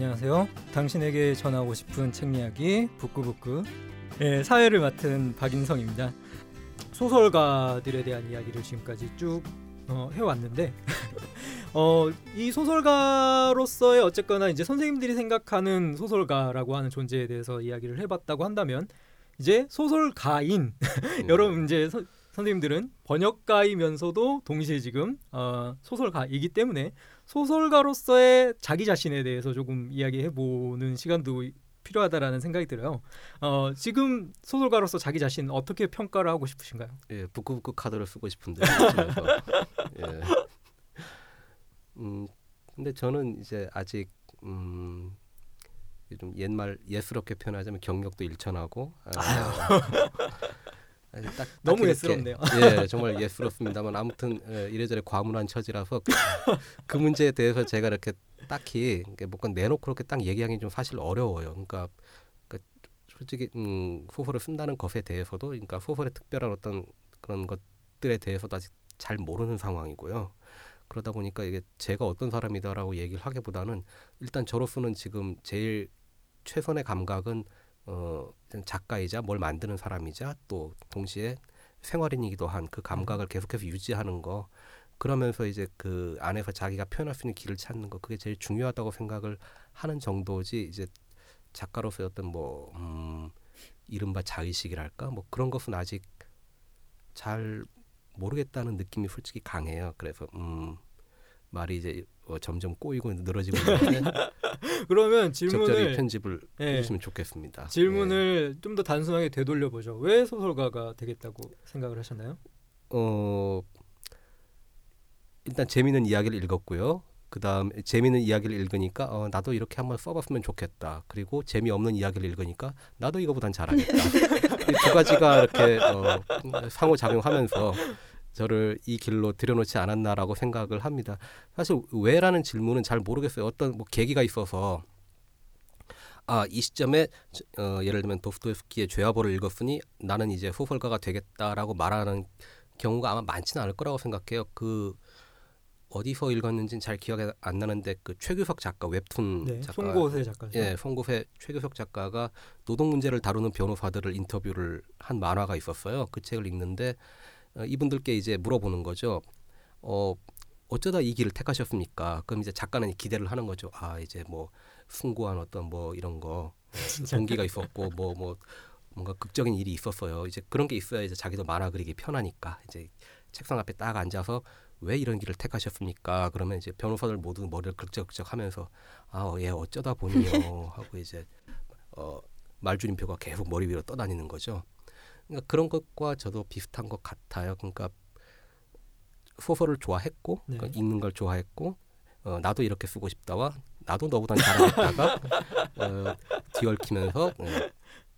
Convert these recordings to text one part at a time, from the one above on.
안녕하세요. 당신에게 전하고 싶은 책 이야기 북구북구 네, 사회를 맡은 박인성입니다. 소설가들에 대한 이야기를 지금까지 쭉 어, 해왔는데 어, 이 소설가로서의 어쨌거나 이제 선생님들이 생각하는 소설가라고 하는 존재에 대해서 이야기를 해봤다고 한다면 이제 소설가인 음. 여러분 이제 서, 선생님들은 번역가이면서도 동시에 지금 어, 소설가이기 때문에 소설가로서의 자기 자신에 대해서 조금 이야기해 보는 시간도 필요하다라는 생각이 들어요. 어, 지금 소설가로서 자기 자신 어떻게 평가를 하고 싶으신가요? 예, 부끄부끄 카드를 쓰고 싶은데. 예. 음, 근데 저는 이제 아직 음, 좀 옛말 예스럽게 표현하자면 경력도 일천하고 아, 딱, 너무 예스럽네요. 예, 정말 예스럽습니다만 아무튼 예, 이래저래 과문한 처지라서 그, 그 문제에 대해서 제가 이렇게 딱히 뭔가 내놓고 그렇게 딱 얘기하기 좀 사실 어려워요. 그러니까, 그러니까 솔직히 음, 소설을 쓴다는 것에 대해서도 그러니까 소설의 특별한 어떤 그런 것들에 대해서도 아직 잘 모르는 상황이고요. 그러다 보니까 이게 제가 어떤 사람이다라고 얘기를 하기보다는 일단 저로서는 지금 제일 최선의 감각은 어 작가이자 뭘 만드는 사람이자 또 동시에 생활인이기도 한 그 감각을 계속해서 유지하는 거. 그러면서 이제 그 안에서 자기가 표현할 수 있는 길을 찾는 거. 그게 제일 중요하다고 생각을 하는 정도지 이제 작가로서의 어떤 뭐 음, 이른바 자의식이랄까? 뭐 그런 것은 아직 잘 모르겠다는 느낌이 솔직히 강해요. 그래서 음 말이 이제 어, 점점 꼬이고 늘어지고 있는데 그러면 질문을 편집을 네. 해주시면 좋겠습니다. 질문을 네. 좀더 단순하게 되돌려 보죠. 왜 소설가가 되겠다고 생각을 하셨나요? 어 일단 재미있는 이야기를 읽었고요. 그다음 재미있는 이야기를 읽으니까 어, 나도 이렇게 한번 써봤으면 좋겠다. 그리고 재미없는 이야기를 읽으니까 나도 이거보단 잘하겠다. 두 가지가 이렇게 어, 상호작용하면서 저를 이 길로 들여놓지 않았나라고 생각을 합니다. 사실 왜라는 질문은 잘 모르겠어요. 어떤 뭐 계기가 있어서 아 이 시점에 어, 예를 들면 도스토옙스키의 죄와벌을 읽었으니 나는 이제 소설가가 되겠다라고 말하는 경우가 아마 많지는 않을 거라고 생각해요. 그 어디서 읽었는지는 잘 기억이 안 나는데 그 최규석 작가 웹툰 네, 작가 송고세 작가 예 송고세 최규석 작가가 노동 문제를 다루는 변호사들을 인터뷰를 한 만화가 있었어요 그 책을 읽는데 어, 이분들께 이제 물어보는 거죠. 어 어쩌다 이 길을 택하셨습니까? 그럼 이제 작가는 기대를 하는 거죠. 아 이제 뭐 숭고한 어떤 뭐 이런 거 동기가 있었고 뭐뭐 뭐 뭔가 극적인 일이 있었어요. 이제 그런 게 있어야 이제 자기도 만화 그리기 편하니까 이제 책상 앞에 딱 앉아서 왜 이런 길을 택하셨습니까? 그러면 이제 변호사들 모두 머리를 긁적긁적하면서 아, 예, 어쩌다 보니요 하고 이제 어, 말줄임표가 계속 머리 위로 떠다니는 거죠. 그러니까 그런 것과 저도 비슷한 것 같아요. 그러니까 소설을 좋아했고 네. 그러니까 읽는 걸 좋아했고 어, 나도 이렇게 쓰고 싶다와 나도 너보다 잘하겠다가 어, 뒤얽히면서 어,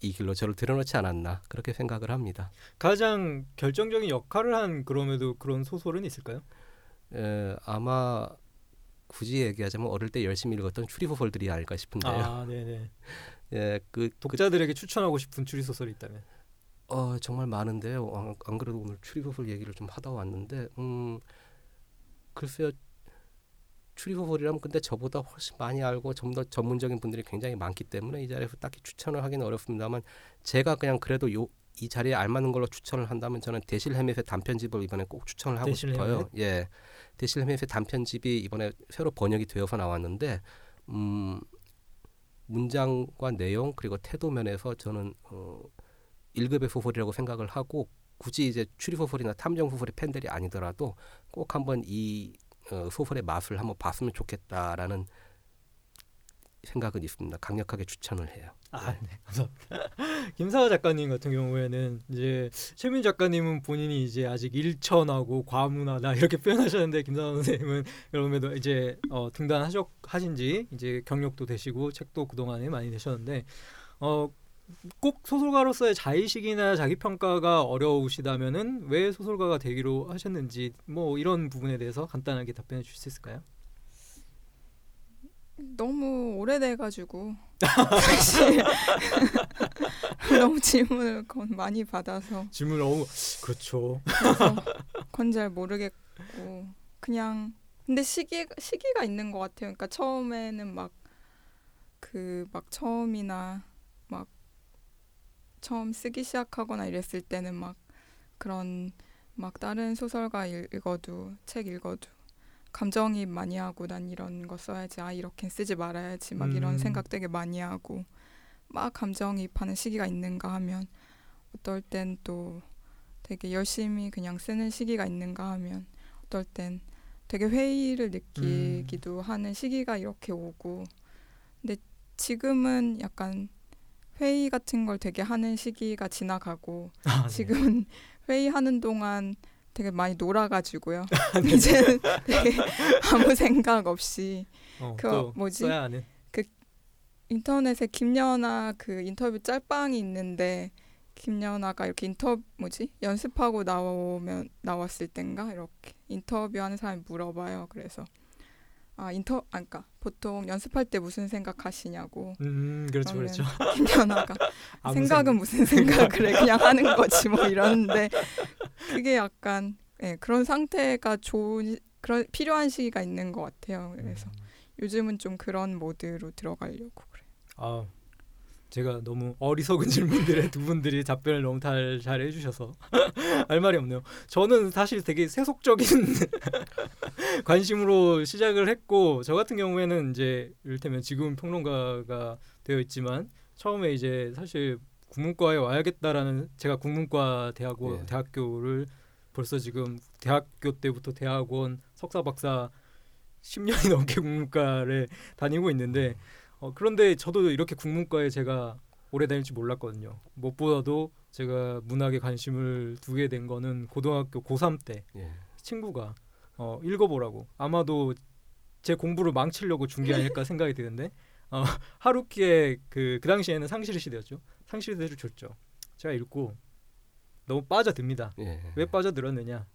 이 길로 저를 들여놓지 않았나 그렇게 생각을 합니다. 가장 결정적인 역할을 한 그럼에도 그런 소설은 있을까요? 에, 아마 굳이 얘기하자면 어릴 때 열심히 읽었던 추리 소설들이 아닐까 싶은데요. 아, 네네. 예, 그 독자들에게 그, 추천하고 싶은 추리 소설이 있다면? 어, 정말 많은데요. 안, 안 그래도 오늘 추리 소설 얘기를 좀 하다 왔는데, 음, 글쎄요. 추리소설이라면 근데 저보다 훨씬 많이 알고 좀 더 전문적인 분들이 굉장히 많기 때문에 이 자리에서 딱히 추천을 하기는 어렵습니다만 제가 그냥 그래도 요 이 자리에 알맞는 걸로 추천을 한다면 저는 대실 헤멧의 단편집을 이번에 꼭 추천을 하고 싶어요. 예, 대실 헤멧의 단편집이 이번에 새로 번역이 되어서 나왔는데 음, 문장과 내용 그리고 태도 면에서 저는 어, 1급의 소설이라고 생각을 하고 굳이 이제 추리 소설이나 탐정 소설의 팬들이 아니더라도 꼭 한번 이 어, 소설의 맛을 한번 봤으면 좋겠다라는 생각은 있습니다. 강력하게 추천을 해요. 아, 네, 감사합니다. 김사화 작가님 같은 경우에는 이제 최민 작가님은 본인이 이제 아직 일천하고 과문하다 이렇게 표현하셨는데 김사화 선생님은 그럼에도 이제 어, 등단하셨 하신지 이제 경력도 되시고 책도 그 동안에 많이 내셨는데 어, 꼭 소설가로서의 자의식이나 자기 평가가 어려우시다면은 왜 소설가가 되기로 하셨는지 뭐 이런 부분에 대해서 간단하게 답변해 주실 수 있을까요? 너무 오래돼가지고 사실 너무 질문을 많이 받아서 질문 너무 그렇죠. 건잘 모르겠고 그냥 근데 시기 시기가 있는 것 같아요. 그러니까 처음에는 막 그막 처음이나 막 처음 쓰기 시작하거나 이랬을 때는 막 그런 막 다른 소설가 읽- 읽어도 책 읽어도 감정이입 많이 하고 난 이런 거 써야지 아 이렇게 쓰지 말아야지 막 음. 이런 생각 되게 많이 하고 막 감정이입하는 시기가 있는가 하면 어떨 땐 또 되게 열심히 그냥 쓰는 시기가 있는가 하면 어떨 땐 되게 회의를 느끼기도 하는 시기가 이렇게 오고 근데 지금은 약간 회의 같은 걸 되게 하는 시기가 지나가고 아, 네. 지금은 회의하는 동안 되게 많이 놀아가지고요. 이제는 되게 아무 생각 없이 어, 그또 뭐지? 하는. 인터넷에 김연아 그 인터뷰 짤방이 있는데 김연아가 이렇게 인터뷰 뭐지 연습하고 나오면 나왔을 땐가 이렇게 인터뷰하는 사람이 물어봐요. 그래서 아 인터 아 그러니까 보통 연습할 때 무슨 생각하시냐고 음, 그렇죠, 그렇죠. 김연아가 생각은 생각- 무슨 생각을 해 그냥 하는 거지 뭐 이러는데 그게 약간 예, 그런 상태가 좋은 그런 필요한 시기가 있는 것 같아요. 그래서 음. 요즘은 좀 그런 모드로 들어가려고 그래. 아, 제가 너무 어리석은 질문들에 두 분들이 답변을 너무 잘, 잘 해주셔서 할 말이 없네요. 저는 사실 되게 세속적인 관심으로 시작을 했고 저 같은 경우에는 이제 이를테면 지금 평론가가 되어 있지만 처음에 이제 사실 국문과에 와야겠다라는 제가 국문과 대학원 예. 대학교를 벌써 지금 대학교 때부터 대학원 석사 박사 10년이 넘게 국문과를 다니고 있는데 어, 그런데 저도 이렇게 국문과에 제가 오래 다닐 줄 몰랐거든요. 무엇보다도 제가 문학에 관심을 두게 된 거는 고등학교 고3 때 예. 친구가 어, 읽어보라고 아마도 제 공부를 망치려고 준 게 아닐까 생각이 드는데 어, 하루키의 그, 그 당시에는 상실 시대였죠. 상실 시대를 줬죠. 제가 읽고 너무 빠져듭니다. 예. 왜 빠져들었느냐?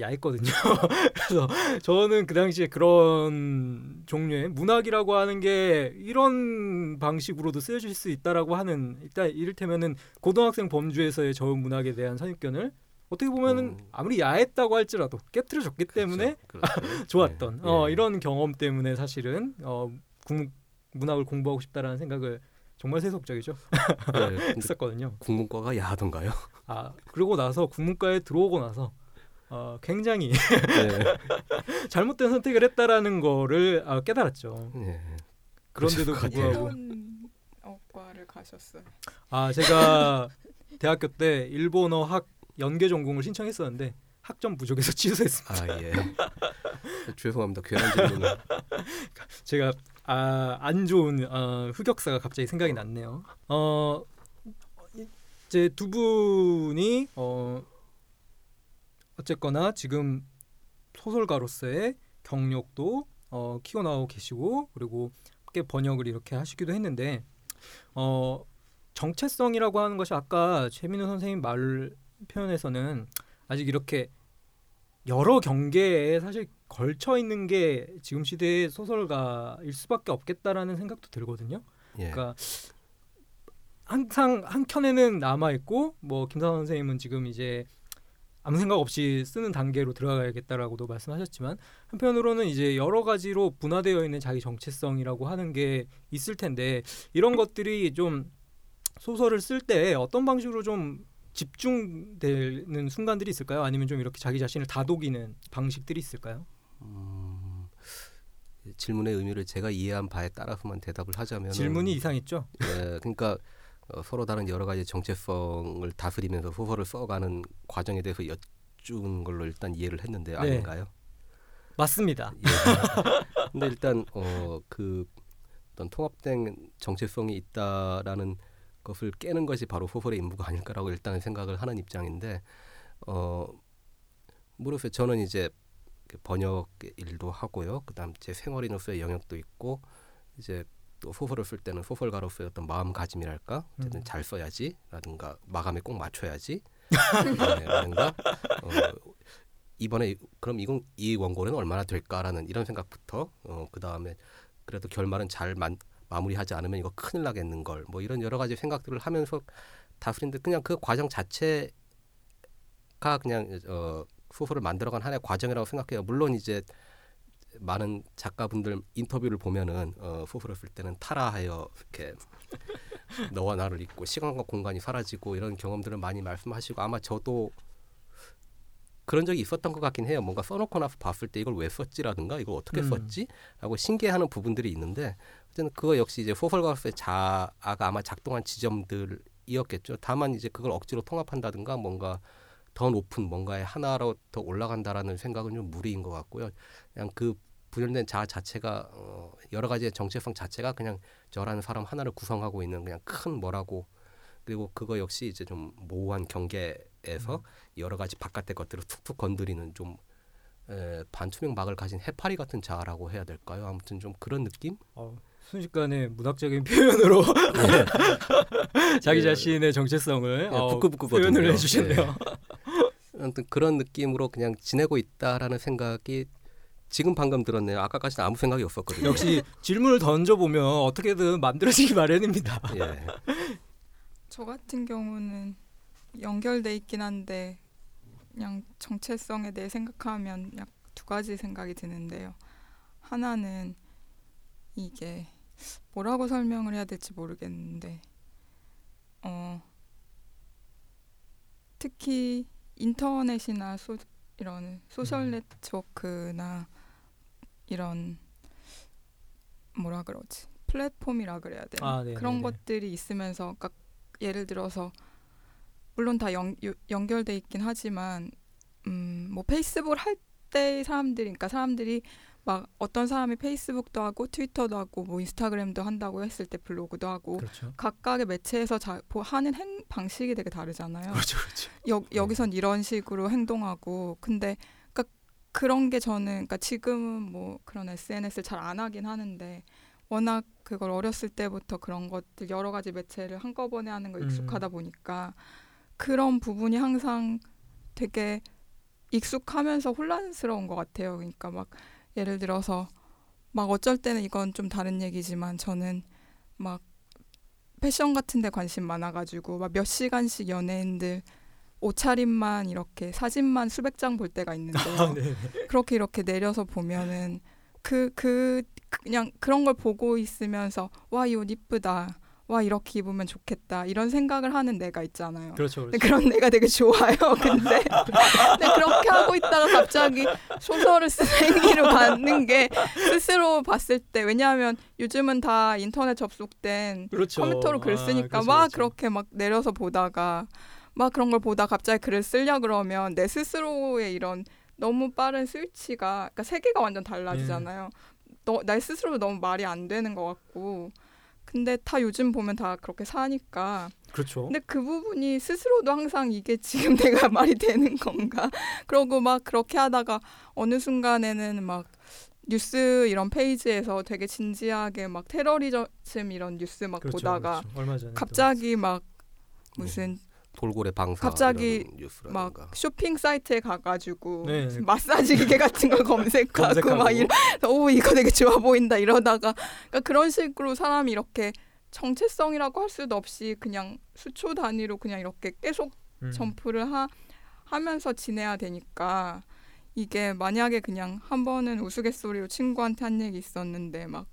야했거든요. 그래서 저는 그 당시에 그런 종류의 문학이라고 하는 게 이런 방식으로도 쓰여질 수 있다라고 하는 일단 이를테면은 고등학생 범주에서의 저 문학에 대한 선입견을 어떻게 보면은 음. 아무리 야했다고 할지라도 깨트려졌기 때문에 그렇죠. 그렇죠. 좋았던 예. 어, 예. 이런 경험 때문에 사실은 어, 국, 문학을 공부하고 싶다라는 생각을 정말 세속적이죠 예. 근데 했었거든요. 국문과가 야하던가요? 아 그러고 나서 국문과에 들어오고 나서 어, 굉장히 예. 잘못된 선택을 했다라는 거를 아, 깨달았죠. 예. 그런데도 같아요. 불구하고 어떤 어과를 가셨어요? 아 제가 대학교 때 일본어 학 연계 전공을 신청했었는데 학점 부족해서 취소했습니다. 아 예. 죄송합니다. 괜한 질문을. 제가 아, 안 좋은 어, 흑역사가 갑자기 생각이 났네요. 어 이제 두 분이 어 어쨌거나 지금 소설가로서의 경력도 어, 키워나오고 계시고 그리고 함께 번역을 이렇게 하시기도 했는데 어 정체성이라고 하는 것이 아까 최민우 선생님 말 표현에서는 아직 이렇게 여러 경계에 사실 걸쳐 있는 게 지금 시대의 소설가일 수밖에 없겠다라는 생각도 들거든요. 예. 그러니까 항상 한 켠에는 남아 있고 뭐 김상 선생님은 지금 이제 아무 생각 없이 쓰는 단계로 들어가야겠다라고도 말씀하셨지만 한편으로는 이제 여러 가지로 분화되어 있는 자기 정체성이라고 하는 게 있을 텐데 이런 것들이 좀 소설을 쓸 때 어떤 방식으로 좀 집중되는 순간들이 있을까요? 아니면 좀 이렇게 자기 자신을 다독이는 방식들이 있을까요? 음, 질문의 의미를 제가 이해한 바에 따라 서만 대답을 하자면 질문이 이상했죠. 예, 그러니까 어, 서로 다른 여러 가지 정체성을 다스리면서 소설을 써가는 과정에 대해서 여쭈는 걸로 일단 이해를 했는데 네. 아닌가요? 맞습니다. 예. 근데 일단 어, 그 어떤 통합된 정체성이 있다라는 것을 깨는 것이 바로 소설의 임무가 아닐까라고 일단은 생각을 하는 입장인데 어 무릇에 저는 이제 그 번역 일도 하고요. 그다음 제 생활인으로서의 영역도 있고 이제 또 소설을 쓸 때는 소설가로서의 어떤 마음가짐이랄까 어쨌든 음. 잘 써야지라든가 마감에 꼭 맞춰야지 네, 라든가 어, 이번에 그럼 이건 이 원고는 얼마나 될까라는 이런 생각부터 어, 그 다음에 그래도 결말은 잘 만, 마무리하지 않으면 이거 큰일 나겠는 걸 뭐 이런 여러 가지 생각들을 하면서 다스린데 그냥 그 과정 자체가 그냥 어, 소설을 만들어간 하나의 과정이라고 생각해요. 물론 이제 많은 작가분들 인터뷰를 보면은 어, 쓸 때는 타라하여 이렇게 너와 나를 잊고 시간과 공간이 사라지고 이런 경험들을 많이 말씀하시고 아마 저도 그런 적이 있었던 것 같긴 해요. 뭔가 써놓고 나서 봤을 때 이걸 왜 썼지라든가 이걸 어떻게 음. 썼지라고 신기해하는 부분들이 있는데 어쨌든 그거 역시 이제 소설가로서의 자아가 아마 작동한 지점들이었겠죠. 다만 이제 그걸 억지로 통합한다든가 뭔가 더 높은 뭔가의 하나로 더 올라간다라는 생각은 좀 무리인 것 같고요. 그냥 그 분열된 자아 자체가 어, 여러 가지의 정체성 자체가 그냥 저라는 사람 하나를 구성하고 있는 그냥 큰 뭐라고 그리고 그거 역시 이제 좀 모호한 경계에서 여러 가지 바깥의 것들을 툭툭 건드리는 좀 에, 반투명 막을 가진 해파리 같은 자아라고 해야 될까요? 아무튼 좀 그런 느낌? 어, 순식간에 문학적인 표현으로 자기 예. 자신의 정체성을 예, 어, 부끄부끄거든요. 표현을 해주셨네요. 아무튼 그런 느낌으로 그냥 지내고 있다라는 생각이 지금 방금 들었네요. 아까까지는 아무 생각이 없었거든요. 역시 질문을 던져보면 어떻게든 만들어지기 마련입니다. 예. 저 같은 경우는 연결돼 있긴 한데 그냥 정체성에 대해 생각하면 약 두 가지 생각이 드는데요. 하나는 이게 뭐라고 설명을 해야 될지 모르겠는데 어 특히 인터넷이나 소, 이런 소셜 음. 네트워크나 이런 뭐라 그러지 플랫폼이라 그래야 되나 아, 네, 그런 네, 네. 것들이 있으면서 그러니까 예를 들어서 물론 다 연, 요- 연결돼 있긴 하지만 음, 뭐 페이스북을 할 때 사람들이 그러니까 사람들이 막 어떤 사람이 페이스북도 하고 트위터도 하고 뭐 인스타그램도 한다고 했을 때 블로그도 하고 그렇죠. 각각의 매체에서 자, 보- 하는 행 방식이 되게 다르잖아요. 그렇죠, 그렇죠. 여, 여기선 이런 식으로 행동하고 근데 그런 게 저는 그러니까 지금은 뭐 그런 SNS를 잘 안 하긴 하는데 워낙 그걸 어렸을 때부터 그런 것들 여러 가지 매체를 한꺼번에 하는 거 음. 익숙하다 보니까 그런 부분이 항상 되게 익숙하면서 혼란스러운 것 같아요. 그러니까 막 예를 들어서 막 어쩔 때는 이건 좀 다른 얘기지만 저는 막 패션 같은 데 관심 많아가지고 막 몇 시간씩 연예인들 옷차림만 이렇게 사진만 수백 장 볼 때가 있는데요. 아, 네. 그렇게 이렇게 내려서 보면은 그, 그, 그냥 그런 걸 보고 있으면서 와, 이 옷 이쁘다. 와, 이렇게 입으면 좋겠다. 이런 생각을 하는 내가 있잖아요. 그렇죠, 그렇죠. 그런 내가 되게 좋아요. 근데, 근데 그렇게 하고 있다가 갑자기 소설을 쓰는 행위로 가는 게 스스로 봤을 때 왜냐하면 요즘은 다 인터넷 접속된 그렇죠. 컴퓨터로 글 아, 쓰니까 그렇죠, 막 그렇죠. 그렇게 막 내려서 보다가 막 그런 걸 보다 갑자기 글을 쓰려 그러면 내 스스로의 이런 너무 빠른 스위치가 그러니까 세계가 완전 달라지잖아요. 예. 너, 나 스스로도 너무 말이 안 되는 것 같고 근데 다 요즘 보면 다 그렇게 사니까 그렇죠. 근데 그 부분이 스스로도 항상 이게 지금 내가 말이 되는 건가 그러고 막 그렇게 하다가 어느 순간에는 막 뉴스 이런 페이지에서 되게 진지하게 막 테러리즘 이런 뉴스 막 그렇죠, 보다가 그렇죠. 갑자기 막 무슨 돌고래 방사 갑자기 이런. 막 쇼핑 사이트에 가가지고 네. 무슨 마사지 기계 같은 걸 검색하고, 검색하고. 막 이러, 오 이거 되게 좋아 보인다 이러다가 그러니까 그런 식으로 사람이 이렇게 정체성이라고 할 수도 없이 그냥 수초 단위로 그냥 이렇게 계속 음. 점프를 하, 하면서 지내야 되니까 이게 만약에 그냥 한 번은 우스갯소리로 친구한테 한 얘기 있었는데 막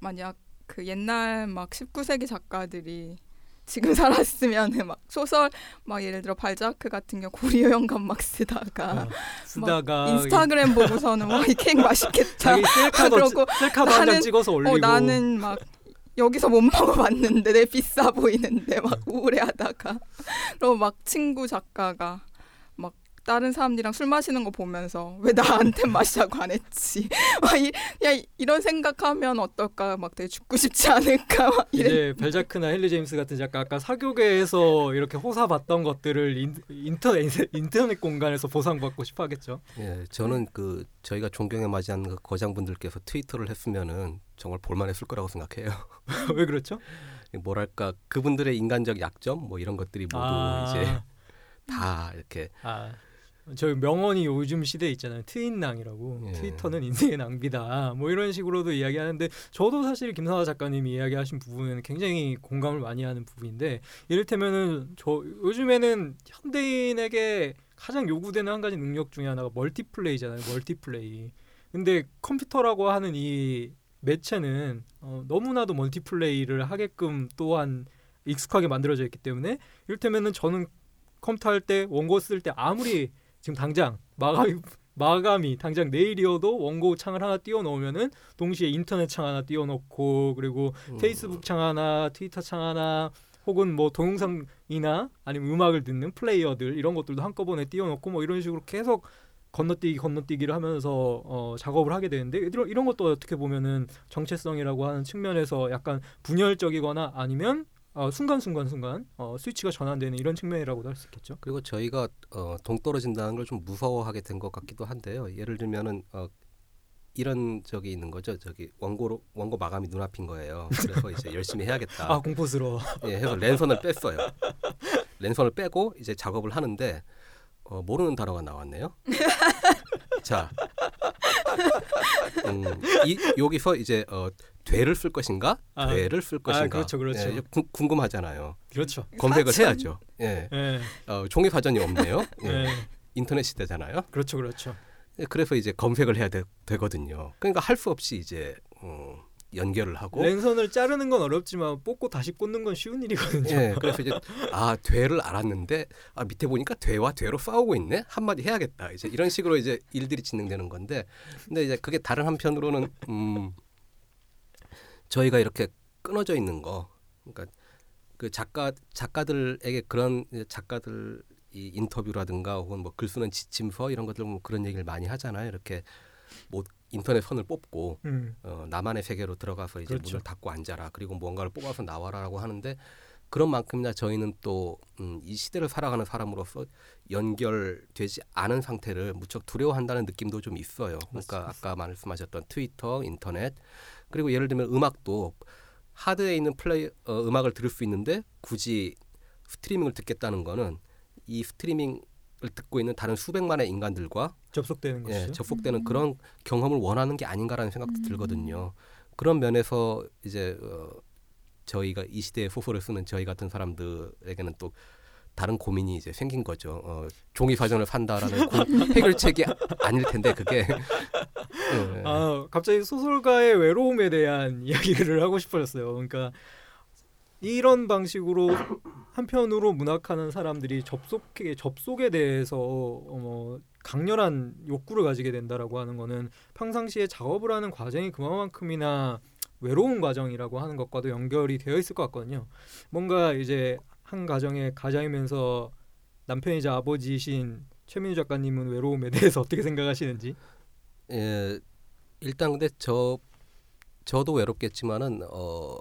만약 그 옛날 막 19세기 작가들이 지금 살았으면은 막 소설 막 예를 들어 발자크 같은 경우 고리어 영감 막 쓰다가 어, 쓰다가 인스타그램 보고서는 와이 케이크 맛있겠다. 그러고 셀카도 나는- 찍어서 올리고. 어 나는 막 여기서 못 먹어봤는데 내 비싸 보이는데 막 우울해하다가. 그리고 막 친구 작가가 막 다른 사람들이랑 술 마시는 거 보면서 왜 나한테 마시자고 안 했지 막 이, 야, 이런 생각하면 어떨까 막 되게 죽고 싶지 않을까 막 이제 벨자크나 헨리 제임스 같은 작가 아까 사교계에서 이렇게 호사봤던 것들을 인, 인터넷 인터넷 공간에서 보상받고 싶어하겠죠. 예, 저는 그 저희가 존경에 맞이하는 그 거장분들께서 트위터를 했으면은 정말 볼만했을 거라고 생각해요. 왜 그렇죠? 뭐랄까 그분들의 인간적 약점 뭐 이런 것들이 모두 이제 다 이렇게 아, 저 명언이 요즘 시대에 있잖아요. 트인낭이라고. 예. 트위터는 인생의 낭비다. 뭐 이런 식으로도 이야기하는데 저도 사실 김사과 작가님이 이야기하신 부분에는 굉장히 공감을 많이 하는 부분인데 이를테면은 저 요즘에는 현대인에게 가장 요구되는 한 가지 능력 중에 하나가 멀티플레이잖아요. 멀티플레이. 근데 컴퓨터라고 하는 이 매체는 어, 너무나도 멀티플레이를 하게끔 또한 익숙하게 만들어져 있기 때문에 이를테면은 저는 컴퓨터 할 때 원고 쓸 때 아무리 지금 당장 마감이 마감이 당장 내일이어도 원고 창을 하나 띄워 놓으면은 동시에 인터넷 창 하나 띄워 놓고 그리고 음. 페이스북 창 하나 트위터 창 하나 혹은 뭐 동영상이나 아니면 음악을 듣는 플레이어들 이런 것들도 한꺼번에 띄워 놓고 뭐 이런 식으로 계속 건너뛰기 건너뛰기를 하면서 어, 작업을 하게 되는데 이런, 이런 것도 어떻게 보면은 정체성이라고 하는 측면에서 약간 분열적이거나 아니면 어, 순간순간 순간 어, 스위치가 전환되는 이런 측면이라고도 할 수 있겠죠. 그리고 저희가 어, 동떨어진다는 걸 좀 무서워하게 된 것 같기도 한데요. 예를 들면은 어, 이런 적이 있는 거죠. 저기 원고로 원고 마감이 눈앞인 거예요. 그래서 이제 열심히 해야겠다. 아 공포스러워. 예, 해서 랜선을 뺐어요. 랜선을 빼고 이제 작업을 하는데 어, 모르는 단어가 나왔네요. 자, 음, 이, 여기서 이제 어, 되를 쓸 것인가, 아, 되를 쓸 것인가, 그렇죠, 그렇죠. 예, 구- 궁금하잖아요. 그렇죠. 검색을 사전. 해야죠. 예, 예, 어, 종이 사전이 없네요. 예, 예, 인터넷 시대잖아요. 그렇죠, 그렇죠. 예, 그래서 이제 검색을 해야 되, 거든요 그러니까 할 수 없이 이제 어, 연결을 하고 랜선을 자르는 건 어렵지만 뽑고 다시 꽂는 건 쉬운 일이거든요. 예, 그래서 이제 아 되를 알았는데 아 밑에 보니까 되와 되로 싸우고 있네 한마디 해야겠다 이제 이런 식으로 이제 일들이 진행되는 건데 근데 이제 그게 다른 한편으로는 음 저희가 이렇게 끊어져 있는 거. 그러니까 그 작가 작가들에게 그런 작가들 이 인터뷰라든가 혹은 뭐 글 쓰는 지침서 이런 것들 뭐 그런 얘기를 많이 하잖아요. 이렇게 뭐 인터넷 선을 뽑고 음, 어, 나만의 세계로 들어가서 이제 그렇죠. 문을 닫고 앉아라. 그리고 뭔가를 뽑아서 나와라라고 하는데 그런 만큼이나 저희는 또 음, 이 시대를 살아가는 사람으로서 연결되지 않은 상태를 무척 두려워한다는 느낌도 좀 있어요. 그러니까 맞습니다. 아까 말씀하셨던 트위터, 인터넷 그리고 예를 들면 음악도 하드에 있는 플레이 어, 음악을 들을 수 있는데 굳이 스트리밍을 듣겠다는 거는 이 스트리밍을 듣고 있는 다른 수백만의 인간들과 접속되는 예, 것이죠. 접속되는 음. 그런 경험을 원하는 게 아닌가라는 생각도 음. 들거든요. 그런 면에서 이제 어, 저희가 이 시대에 소설을 쓰는 저희 같은 사람들에게는 또 다른 고민이 이제 생긴 거죠. 어, 종이 사전을 산다라는 고- 해결책이 아- 아닐 텐데 그게 예. 아 갑자기 소설가의 외로움에 대한 이야기를 하고 싶어졌어요. 그러니까 이런 방식으로 한편으로 문학하는 사람들이 접속에 접속에 대해서 어, 뭐 강렬한 욕구를 가지게 된다라고 하는 거는 평상시에 작업을 하는 과정이 그만큼이나 외로운 과정이라고 하는 것과도 연결이 되어 있을 것 같거든요. 뭔가 이제 한 가정의 가장이면서 남편이자 아버지이신 최민우 작가님은 외로움에 대해서 어떻게 생각하시는지? 예, 일단 근데 저 저도 외롭겠지만은 어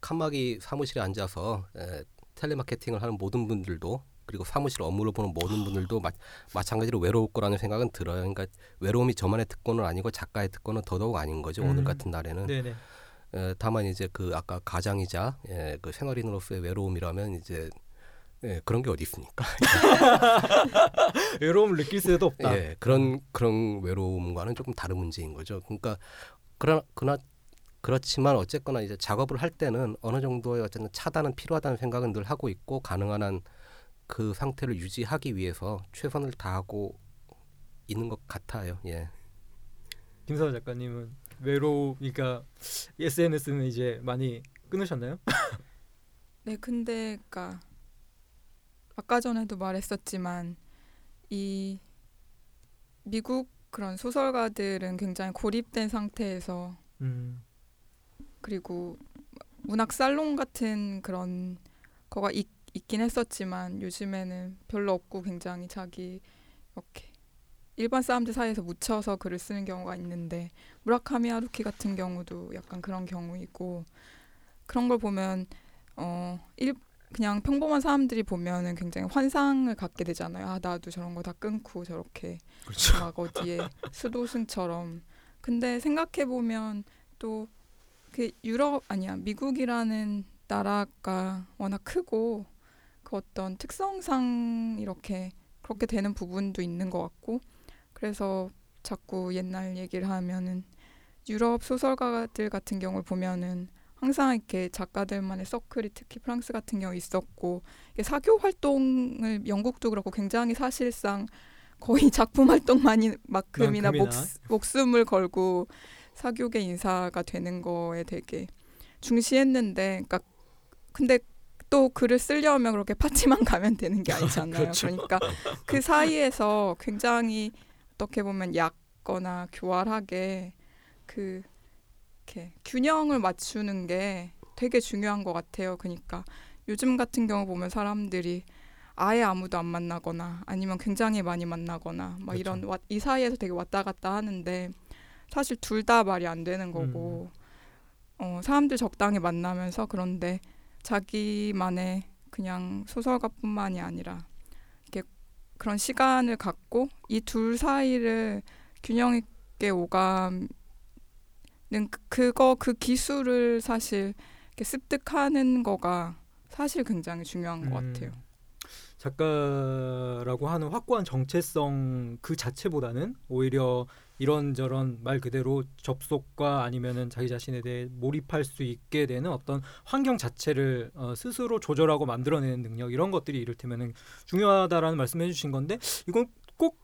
칸막이 사무실에 앉아서 에, 텔레마케팅을 하는 모든 분들도 그리고 사무실 업무를 보는 모든 분들도 마, 마찬가지로 외로울 거라는 생각은 들어요. 그러니까 외로움이 저만의 특권은 아니고 작가의 특권은 더더욱 아닌 거죠. 음. 오늘 같은 날에는. 네네. 에, 다만 이제 그 아까 가장이자 예, 그 생활인으로서의 외로움이라면 이제 예, 그런 게 어디 있습니까? 외로움을 느낄 수도 없다. 예, 그런 그런 외로움과는 조금 다른 문제인 거죠. 그러니까 그러나 그나 그렇지만 어쨌거나 이제 작업을 할 때는 어느 정도의 어쨌든 차단은 필요하다는 생각은 늘 하고 있고 가능한 한 그 상태를 유지하기 위해서 최선을 다하고 있는 것 같아요. 예. 김선호 작가님은 외로움, 그러니까 SNS는 이제 많이 끊으셨나요? 네, 근데 그니까 아까 전에도 말했었지만 이 미국 그런 소설가들은 굉장히 고립된 상태에서 음, 그리고 문학 살롱 같은 그런 거가 있, 있긴 했었지만 요즘에는 별로 없고 굉장히 자기 이렇게 일반 사람들 사이에서 묻혀서 글을 쓰는 경우가 있는데 무라카미 하루키 같은 경우도 약간 그런 경우이고 그런 걸 보면 어 일, 그냥 평범한 사람들이 보면은 굉장히 환상을 갖게 되잖아요. 아 나도 저런 거 다 끊고 저렇게 그렇죠. 막 어디에 수도승처럼. 근데 생각해 보면 또 그 유럽 아니야 미국이라는 나라가 워낙 크고 그 어떤 특성상 이렇게 그렇게 되는 부분도 있는 것 같고 그래서 자꾸 옛날 얘기를 하면은 유럽 소설가들 같은 경우를 보면은 항상 이렇게 작가들만의 서클이 특히 프랑스 같은 경우 있었고 사교 활동을 영국도 그렇고 굉장히 사실상 거의 작품 활동만큼이나 만큼이나. 목숨을 걸고 사교계 인사가 되는 거에 되게 중시했는데 그러니까 근데 또 글을 쓰려면 그렇게 파티만 가면 되는 게 아니잖아요. 그렇죠. 그러니까 그 사이에서 굉장히 어떻게 보면 얕거나 교활하게 그 이렇게 균형을 맞추는 게 되게 중요한 것 같아요. 그러니까 요즘 같은 경우 보면 사람들이 아예 아무도 안 만나거나 아니면 굉장히 많이 만나거나 막 그렇죠. 이런 와- 이 사이에서 되게 왔다 갔다 하는데 사실 둘 다 말이 안 되는 거고 어, 사람들 적당히 만나면서 그런데 자기만의 그냥 소설가뿐만이 아니라 그런 시간을 갖고 이 둘 사이를 균형 있게 오감는 그- 그거 그 기술을 사실 이렇게 습득하는 거가 사실 굉장히 중요한 것 음. 같아요. 작가라고 하는 확고한 정체성 그 자체보다는 오히려 이런저런 말 그대로 접속과 아니면은 자기 자신에 대해 몰입할 수 있게 되는 어떤 환경 자체를 어, 스스로 조절하고 만들어내는 능력 이런 것들이 이를테면은 중요하다라는 말씀해 주신 건데 이건 꼭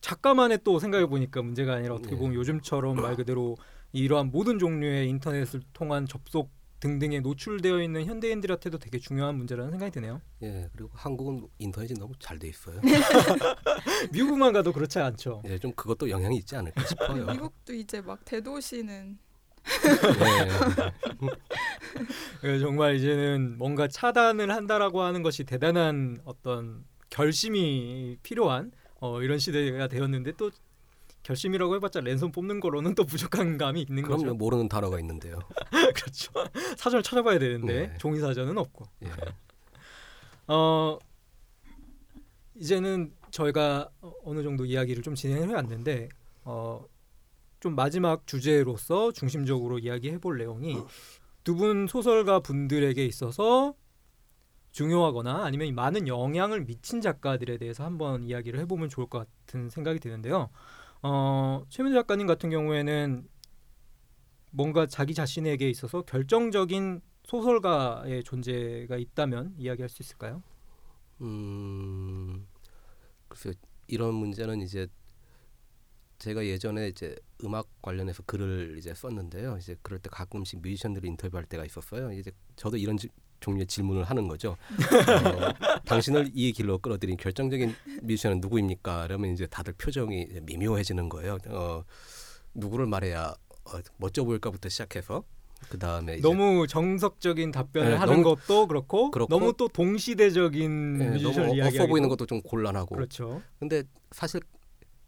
작가만의 또 생각해 보니까 문제가 아니라 어떻게 네. 보면 요즘처럼 말 그대로 이러한 모든 종류의 인터넷을 통한 접속 등등에 노출되어 있는 현대인들한테도 되게 중요한 문제라는 생각이 드네요. 예, 그리고 한국은 인터넷이 너무 잘 돼 있어요. 미국만 가도 그렇지 않죠. 예, 좀 그것도 영향이 있지 않을까 싶어요. 미국도 이제 막 대도시는 예, 예, 정말 이제는 뭔가 차단을 한다라고 하는 것이 대단한 어떤 결심이 필요한 어, 이런 시대가 되었는데 또 결심이라고 해봤자 랜선 뽑는 거로는 또 부족한 감이 있는 그럼요 거죠. 모르는 단어가 있는데요. 그렇죠. 사전을 찾아봐야 되는데 네. 종이 사전은 없고. 예, 어 이제는 저희가 어- 어느 정도 이야기를 좀 진행해 왔는데 어 좀 마지막 주제로서 중심적으로 이야기해 볼 내용이 두 분 소설가 분들에게 있어서 중요하거나 아니면 많은 영향을 미친 작가들에 대해서 한번 이야기를 해보면 좋을 것 같은 생각이 드는데요. 어, 최민수 작가님 같은 경우에는 뭔가 자기 자신에게 있어서 결정적인 소설가의 존재가 있다면 이야기할 수 있을까요? 음, 글쎄요 이런 문제는 이제 제가 예전에 이제 음악 관련해서 글을 이제 썼는데요. 이제 그럴 때 가끔씩 뮤지션들을 인터뷰할 때가 있었어요. 이제 저도 이런 지- 종류의 질문을 하는 거죠. 어, 당신을 이 길로 끌어들인 결정적인 뮤지션은 누구입니까? 그러면 이제 다들 표정이 미묘해지는 거예요. 어, 누구를 말해야 어, 멋져 보일까부터 시작해서 그 다음에 너무 정석적인 답변을 네, 하는 너무- 것도 그렇고, 그렇고, 너무 또 동시대적인 예, 뮤지션 너무 어- 이야기 없어 보이는 것도 좀 곤란하고 그렇죠. 근데 사실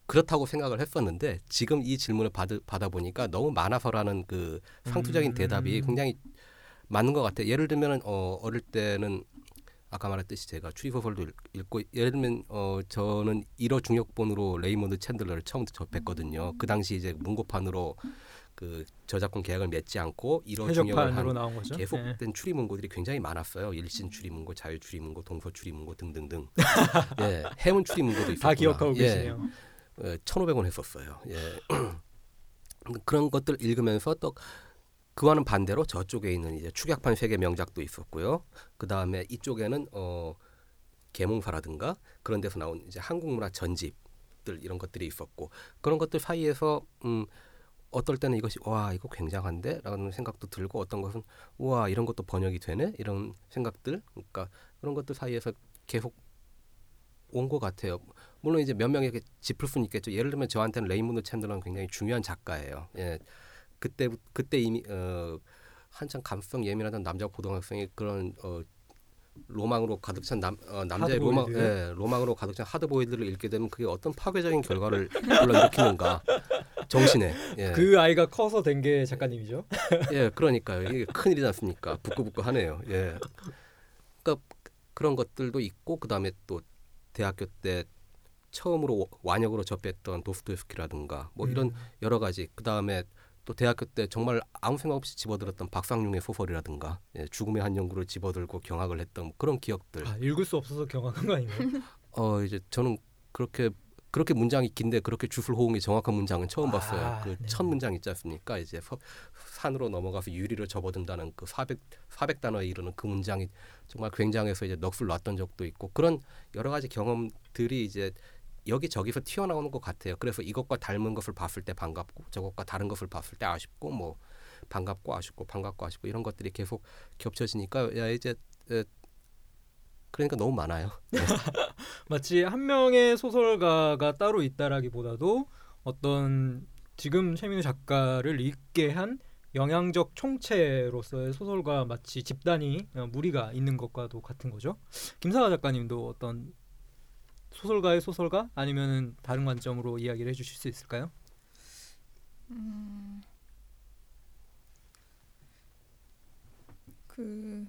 그렇다고 생각을 했었는데 지금 이 질문을 받, 받아 보니까 너무 많아서라는 그 상투적인 음. 대답이 굉장히 맞는 것 같아요. 예를 들면은 어, 어릴 때는 아까 말했듯이 제가 추리소설도 읽- 읽고 예를 들면 어, 저는 일어 중역본으로 레이몬드 챈들러를 처음 접했거든요. 그 당시 이제 문고판으로 그 저작권 계약을 맺지 않고 일어 중역을 한 거죠. 네. 계속된 추리문고들이 굉장히 많았어요. 일신 추리문고, 자유 추리문고, 동서 추리문고 등등등. 예, 해문 추리문고도 있었구나. 다 기억하고 예, 계시네요. 예, 1,500원 했었어요. 예. 그런 것들 읽으면서 또 그와는 반대로 저쪽에 있는 이제 축약판 세계 명작도 있었고요. 그 다음에 이쪽에는 어 계몽사라든가 그런 데서 나온 이제 한국 문화 전집들 이런 것들이 있었고 그런 것들 사이에서 음 어떨 때는 이것이 와 이거 굉장한데라는 생각도 들고 어떤 것은 와 이런 것도 번역이 되네 이런 생각들 그러니까 그런 것들 사이에서 계속 온 것 같아요. 물론 이제 몇 명에게 짚을 수는 있겠죠. 예를 들면 저한테는 레이몬드 챈들러는 굉장히 중요한 작가예요. 예, 그때 그때 이미 어, 한창 감성 예민하던 남자 고등학생이 그런 어, 로망으로 가득 찬 남, 어, 남자의 로망. 예, 로망으로 가득 찬 하드보일드를 읽게 되면 그게 어떤 파괴적인 결과를 불러일으키는가 정신에 예. 그 아이가 커서 된 게 작가님이죠. 예, 그러니까요. 이게 큰일이지 않습니까? 부끄부끄하네요. 예. 그러니까 그런 것들도 있고 그다음에 또 대학교 때 처음으로 완역으로 접했던 도스토옙스키라든가 뭐 이런 음. 여러 가지 그다음에 또 대학교 때 정말 아무 생각 없이 집어들었던 박상용의 소설이라든가 예, 죽음의 한 연구를 집어들고 경악을 했던 그런 기억들. 아, 읽을 수 없어서 경악한 거 아닌가요? 어 이제 저는 그렇게 그렇게 문장이 긴데 그렇게 주술 호응이 정확한 문장은 처음 아, 봤어요. 그 네. 첫 문장 있지 않습니까? 이제 서- 산으로 넘어가서 유리를 접어든다는 그 400 400단어에 이르는 그 문장이 정말 굉장해서 이제 넋을 놨던 적도 있고 그런 여러 가지 경험들이 이제 여기 저기서 튀어나오는 것 같아요. 그래서 이것과 닮은 것을 봤을 때 반갑고 저것과 다른 것을 봤을 때 아쉽고 뭐 반갑고 아쉽고 반갑고 아쉽고 이런 것들이 계속 겹쳐지니까 야 이제 에, 그러니까 너무 많아요. 마치 한 명의 소설가가 따로 있다라기보다도 어떤 지금 최민우 작가를 읽게 한 영향적 총체로서의 소설가 마치 집단이 어, 무리가 있는 것과도 같은 거죠. 김사가 작가님도 어떤 소설가의 소설가? 아니면은 다른 관점으로 이야기를 해주실 수 있을까요? 음, 그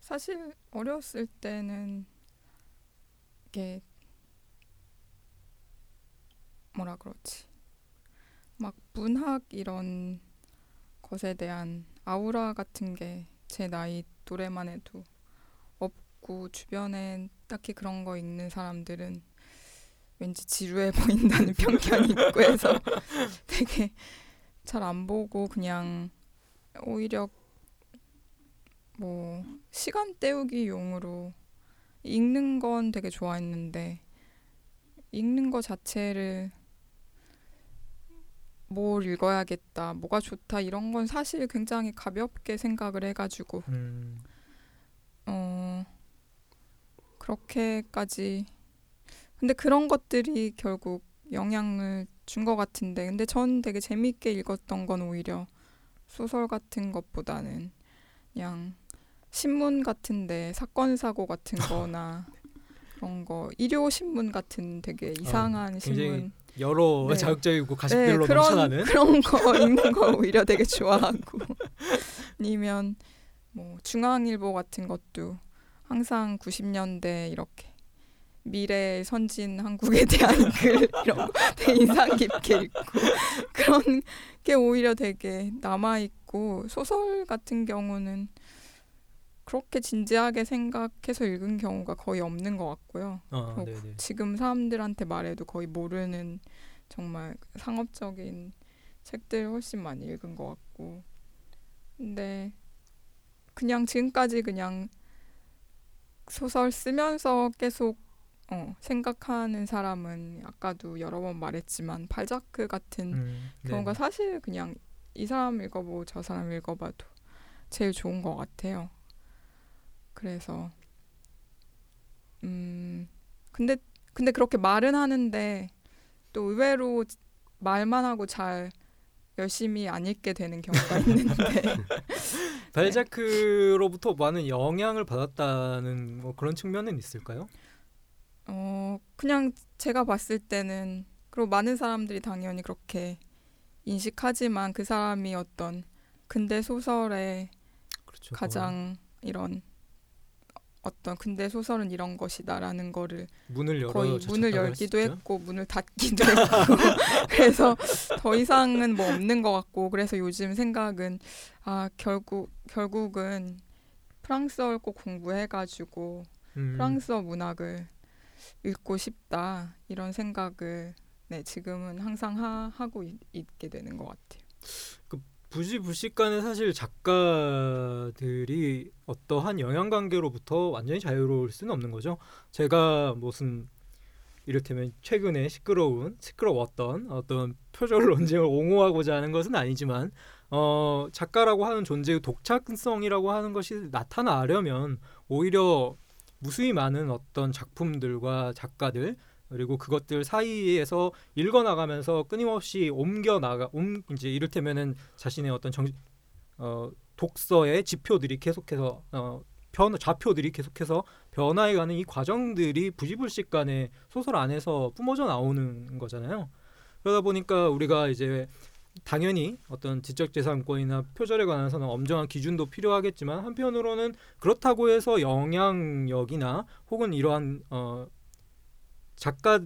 사실 어렸을 때는 이게 뭐라 그러지? 막 문학 이런 것에 대한 아우라 같은 게 제 나이 또래만 해도 없고 주변에 딱히 그런 거 읽는 사람들은 왠지 지루해 보인다는 편견이 있고 해서 되게 잘 안 보고 그냥 오히려 뭐 시간 때우기 용으로 읽는 건 되게 좋아했는데 읽는 거 자체를 뭘 읽어야겠다, 뭐가 좋다 이런 건 사실 굉장히 가볍게 생각을 해가지고 음, 어 그렇게까지. 근데 그런 것들이 결국 영향을 준 것 같은데. 근데 전 되게 재밌게 읽었던 건 오히려 소설 같은 것보다는 그냥 신문 같은데 사건 사고 같은 거나 그런 거. 일요 신문 같은 되게 이상한 굉장히 신문. 여러 네. 자극적이고 가십별로 그런 넘쳐나는? 그런 거 읽는 거 오히려 되게 좋아하고. 아니면 뭐 중앙일보 같은 것도 항상 90년대 이렇게 미래 선진 한국에 대한 글 이런 거 되게 인상 깊게 읽고 그런 게 오히려 되게 남아 있고 소설 같은 경우는 그렇게 진지하게 생각해서 읽은 경우가 거의 없는 것 같고요. 어, 그렇고 네네. 지금 사람들한테 말해도 거의 모르는 정말 상업적인 책들 훨씬 많이 읽은 것 같고 근데 그냥 지금까지 그냥 소설 쓰면서 계속 어, 생각하는 사람은 아까도 여러 번 말했지만 발자크 같은 음, 경우가 네. 사실 그냥 이 사람 읽어보고 저 사람 읽어봐도 제일 좋은 것 같아요. 그래서 음 근데 근데 그렇게 말은 하는데 또 의외로 말만 하고 잘 열심히 안 읽게 되는 경우가 있는데 발자크로부터 많은 영향을 받았다는 뭐 그런 측면은 있을까요? 어 그냥 제가 봤을 때는 그리고 많은 사람들이 당연히 그렇게 인식하지만 그 사람이 어떤 근대 소설의 그렇죠. 가장 이런 어떤 근대 소설은 이런 것이다라는 거를 문을 열어 거의 문을 열기도 했었죠. 했고 문을 닫기도 했고 그래서 더 이상은 뭐 없는 것 같고 그래서 요즘 생각은 아 결국 결국은 프랑스어를 꼭 공부해가지고 음, 프랑스어 문학을 읽고 싶다 이런 생각을 네 지금은 항상 하, 하고 있, 있게 되는 것 같아요. 부지불식간에 사실 작가들이 어떠한 영향 관계로부터 완전히 자유로울 수는 없는 거죠. 제가 무슨 이를테면 최근에 시끄러운 시끄러웠던 어떤 표절 논쟁을 옹호하고자 하는 것은 아니지만 어, 작가라고 하는 존재의 독창성이라고 하는 것이 나타나려면 오히려 무수히 많은 어떤 작품들과 작가들 그리고 그것들 사이에서 읽어 나가면서 끊임없이 옮겨 나가 옮 이제 이를테면은 자신의 어떤 정 어, 독서의 지표들이 계속해서 어, 변 좌표들이 계속해서 변화해가는 이 과정들이 부지불식간에 소설 안에서 뿜어져 나오는 거잖아요. 그러다 보니까 우리가 이제 당연히 어떤 지적재산권이나 표절에 관해서는 엄정한 기준도 필요하겠지만 한편으로는 그렇다고 해서 영향력이나 혹은 이러한 어, 작가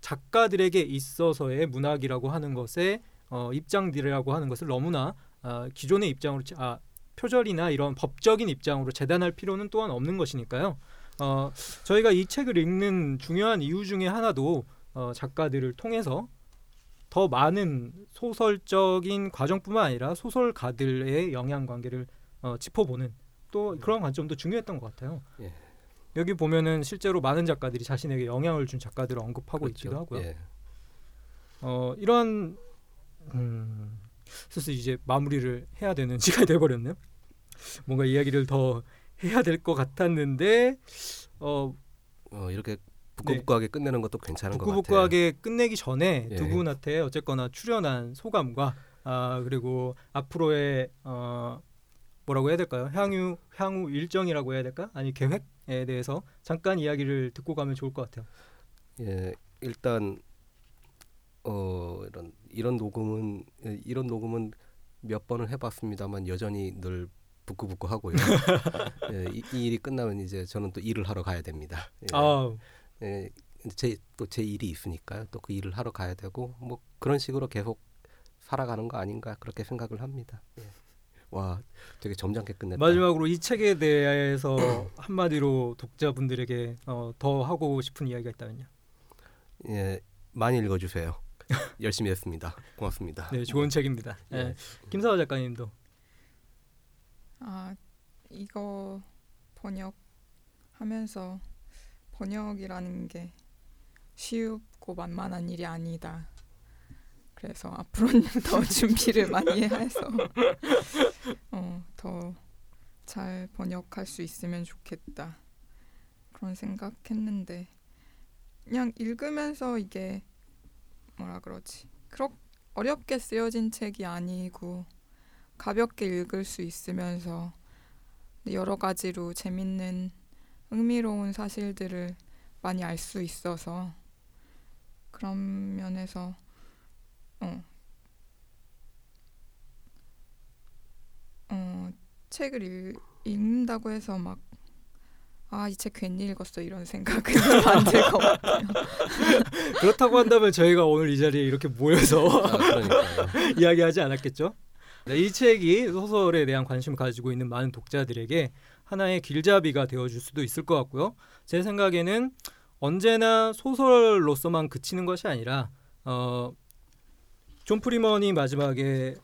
작가들에게 있어서의 문학이라고 하는 것의 어, 입장들이라고 하는 것을 너무나 아, 기존의 입장으로 치- 아, 표절이나 이런 법적인 입장으로 재단할 필요는 또한 없는 것이니까요. 어, 저희가 이 책을 읽는 중요한 이유 중에 하나도 어, 작가들을 통해서 더 많은 소설적인 과정뿐만 아니라 소설가들의 영향 관계를 어, 짚어보는 또 그런 관점도 중요했던 것 같아요. 여기 보면은 실제로 많은 작가들이 자신에게 영향을 준 작가들을 언급하고 그렇죠. 있기도 하고요. 예. 어 이런 음 슬슬 이제 마무리를 해야 되는 시간이 돼버렸네요. 뭔가 이야기를 더 해야 될 것 같았는데 어 어, 이렇게 부끄부끄하게 끝내는 것도 괜찮은 것 같아요. 부끄부끄하게 끝내기 전에 예. 두 분한테 어쨌거나 출연한 소감과 아 그리고 앞으로의 어 뭐라고 해야 될까요? 향후 향후 일정이라고 해야 될까? 아니 계획 에 대해서 잠깐 이야기를 듣고 가면 좋을 것 같아요. 예, 일단 어 이런 이런 녹음은 예, 이런 녹음은 몇 번을 해봤습니다만 여전히 늘 부끄부끄 하고요. 예, 이, 이 일이 끝나면 이제 저는 또 일을 하러 가야 됩니다. 예, 아 예, 제또 제 일이 있으니까요. 또 그 일을 하러 가야 되고 뭐 그런 식으로 계속 살아가는 거 아닌가 그렇게 생각을 합니다. 예. 와, 되게 점잖게 끝냈다. 마지막으로 이 책에 대해서 한마디로 독자분들에게 어, 더 하고 싶은 이야기가 있다면요. 예, 많이 읽어주세요. 열심히 했습니다. 고맙습니다. 네, 좋은 책입니다. 예. 예. 김사화 작가님도 아 이거 번역하면서 번역이라는 게 쉽고 만만한 일이 아니다. 그래서 앞으로는 더 준비를 많이 해서 어, 더 잘 번역할 수 있으면 좋겠다. 그런 생각했는데 그냥 읽으면서 이게 뭐라 그러지? 그렇게 어렵게 쓰여진 책이 아니고 가볍게 읽을 수 있으면서 여러 가지로 재밌는 흥미로운 사실들을 많이 알 수 있어서 그런 면에서 어, 어 책을 읽, 읽는다고 해서 막 아 이 책 괜히 읽었어 이런 생각은 안들것 같아요. 그렇다고 한다면 저희가 오늘 이 자리에 이렇게 모여서 아. 이야기하지 않았겠죠? 네, 이 책이 소설에 대한 관심을 가지고 있는 많은 독자들에게 하나의 길잡이가 되어줄 수도 있을 것 같고요. 제 생각에는 언제나 소설로서만 그치는 것이 아니라 어, 존 프리먼이 마지막에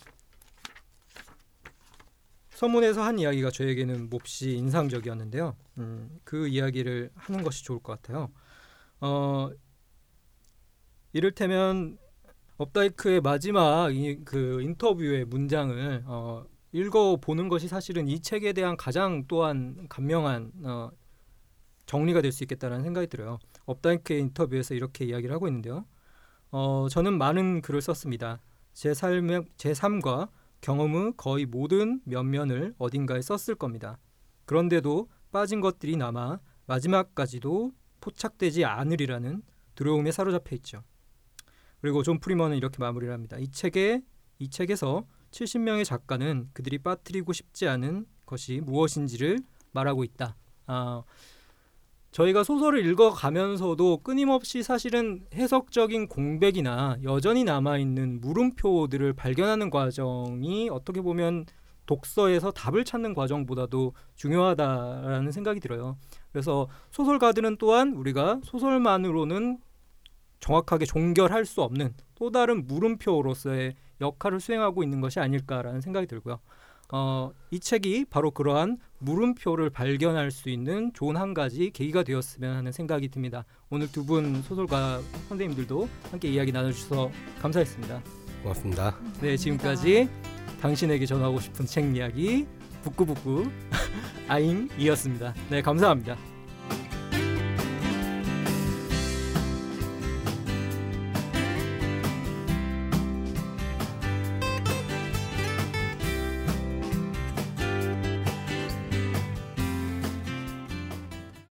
서문에서 한 이야기가 저에게는 몹시 인상적이었는데요. 음, 그 이야기를 하는 것이 좋을 것 같아요. 어, 이를테면 업다이크의 마지막 이, 그 인터뷰의 문장을 어, 읽어 보는 것이 사실은 이 책에 대한 가장 또한 간명한 어, 정리가 될 수 있겠다는 생각이 들어요. 업다이크의 인터뷰에서 이렇게 이야기를 하고 있는데요. 어, 저는 많은 글을 썼습니다. 제 삶의 제 삶과 경험의 거의 모든 면면을 어딘가에 썼을 겁니다. 그런데도 빠진 것들이 남아 마지막까지도 포착되지 않으리라는 두려움에 사로잡혀 있죠. 그리고 존 프리먼은 이렇게 마무리를 합니다. 이 책에 이 책에서 70명의 작가는 그들이 빠뜨리고 싶지 않은 것이 무엇인지를 말하고 있다. 아, 저희가 소설을 읽어가면서도 끊임없이 사실은 해석적인 공백이나 여전히 남아있는 물음표들을 발견하는 과정이 어떻게 보면 독서에서 답을 찾는 과정보다도 중요하다라는 생각이 들어요. 그래서 소설가들은 또한 우리가 소설만으로는 정확하게 종결할 수 없는 또 다른 물음표로서의 역할을 수행하고 있는 것이 아닐까라는 생각이 들고요. 어, 이 책이 바로 그러한 물음표를 발견할 수 있는 좋은 한 가지 계기가 되었으면 하는 생각이 듭니다. 오늘 두 분 소설가 선생님들도 함께 이야기 나눠주셔서 감사했습니다. 고맙습니다. 네, 지금까지 당신에게 전하고 싶은 책 이야기 북구북구 아잉이었습니다. 네, 감사합니다.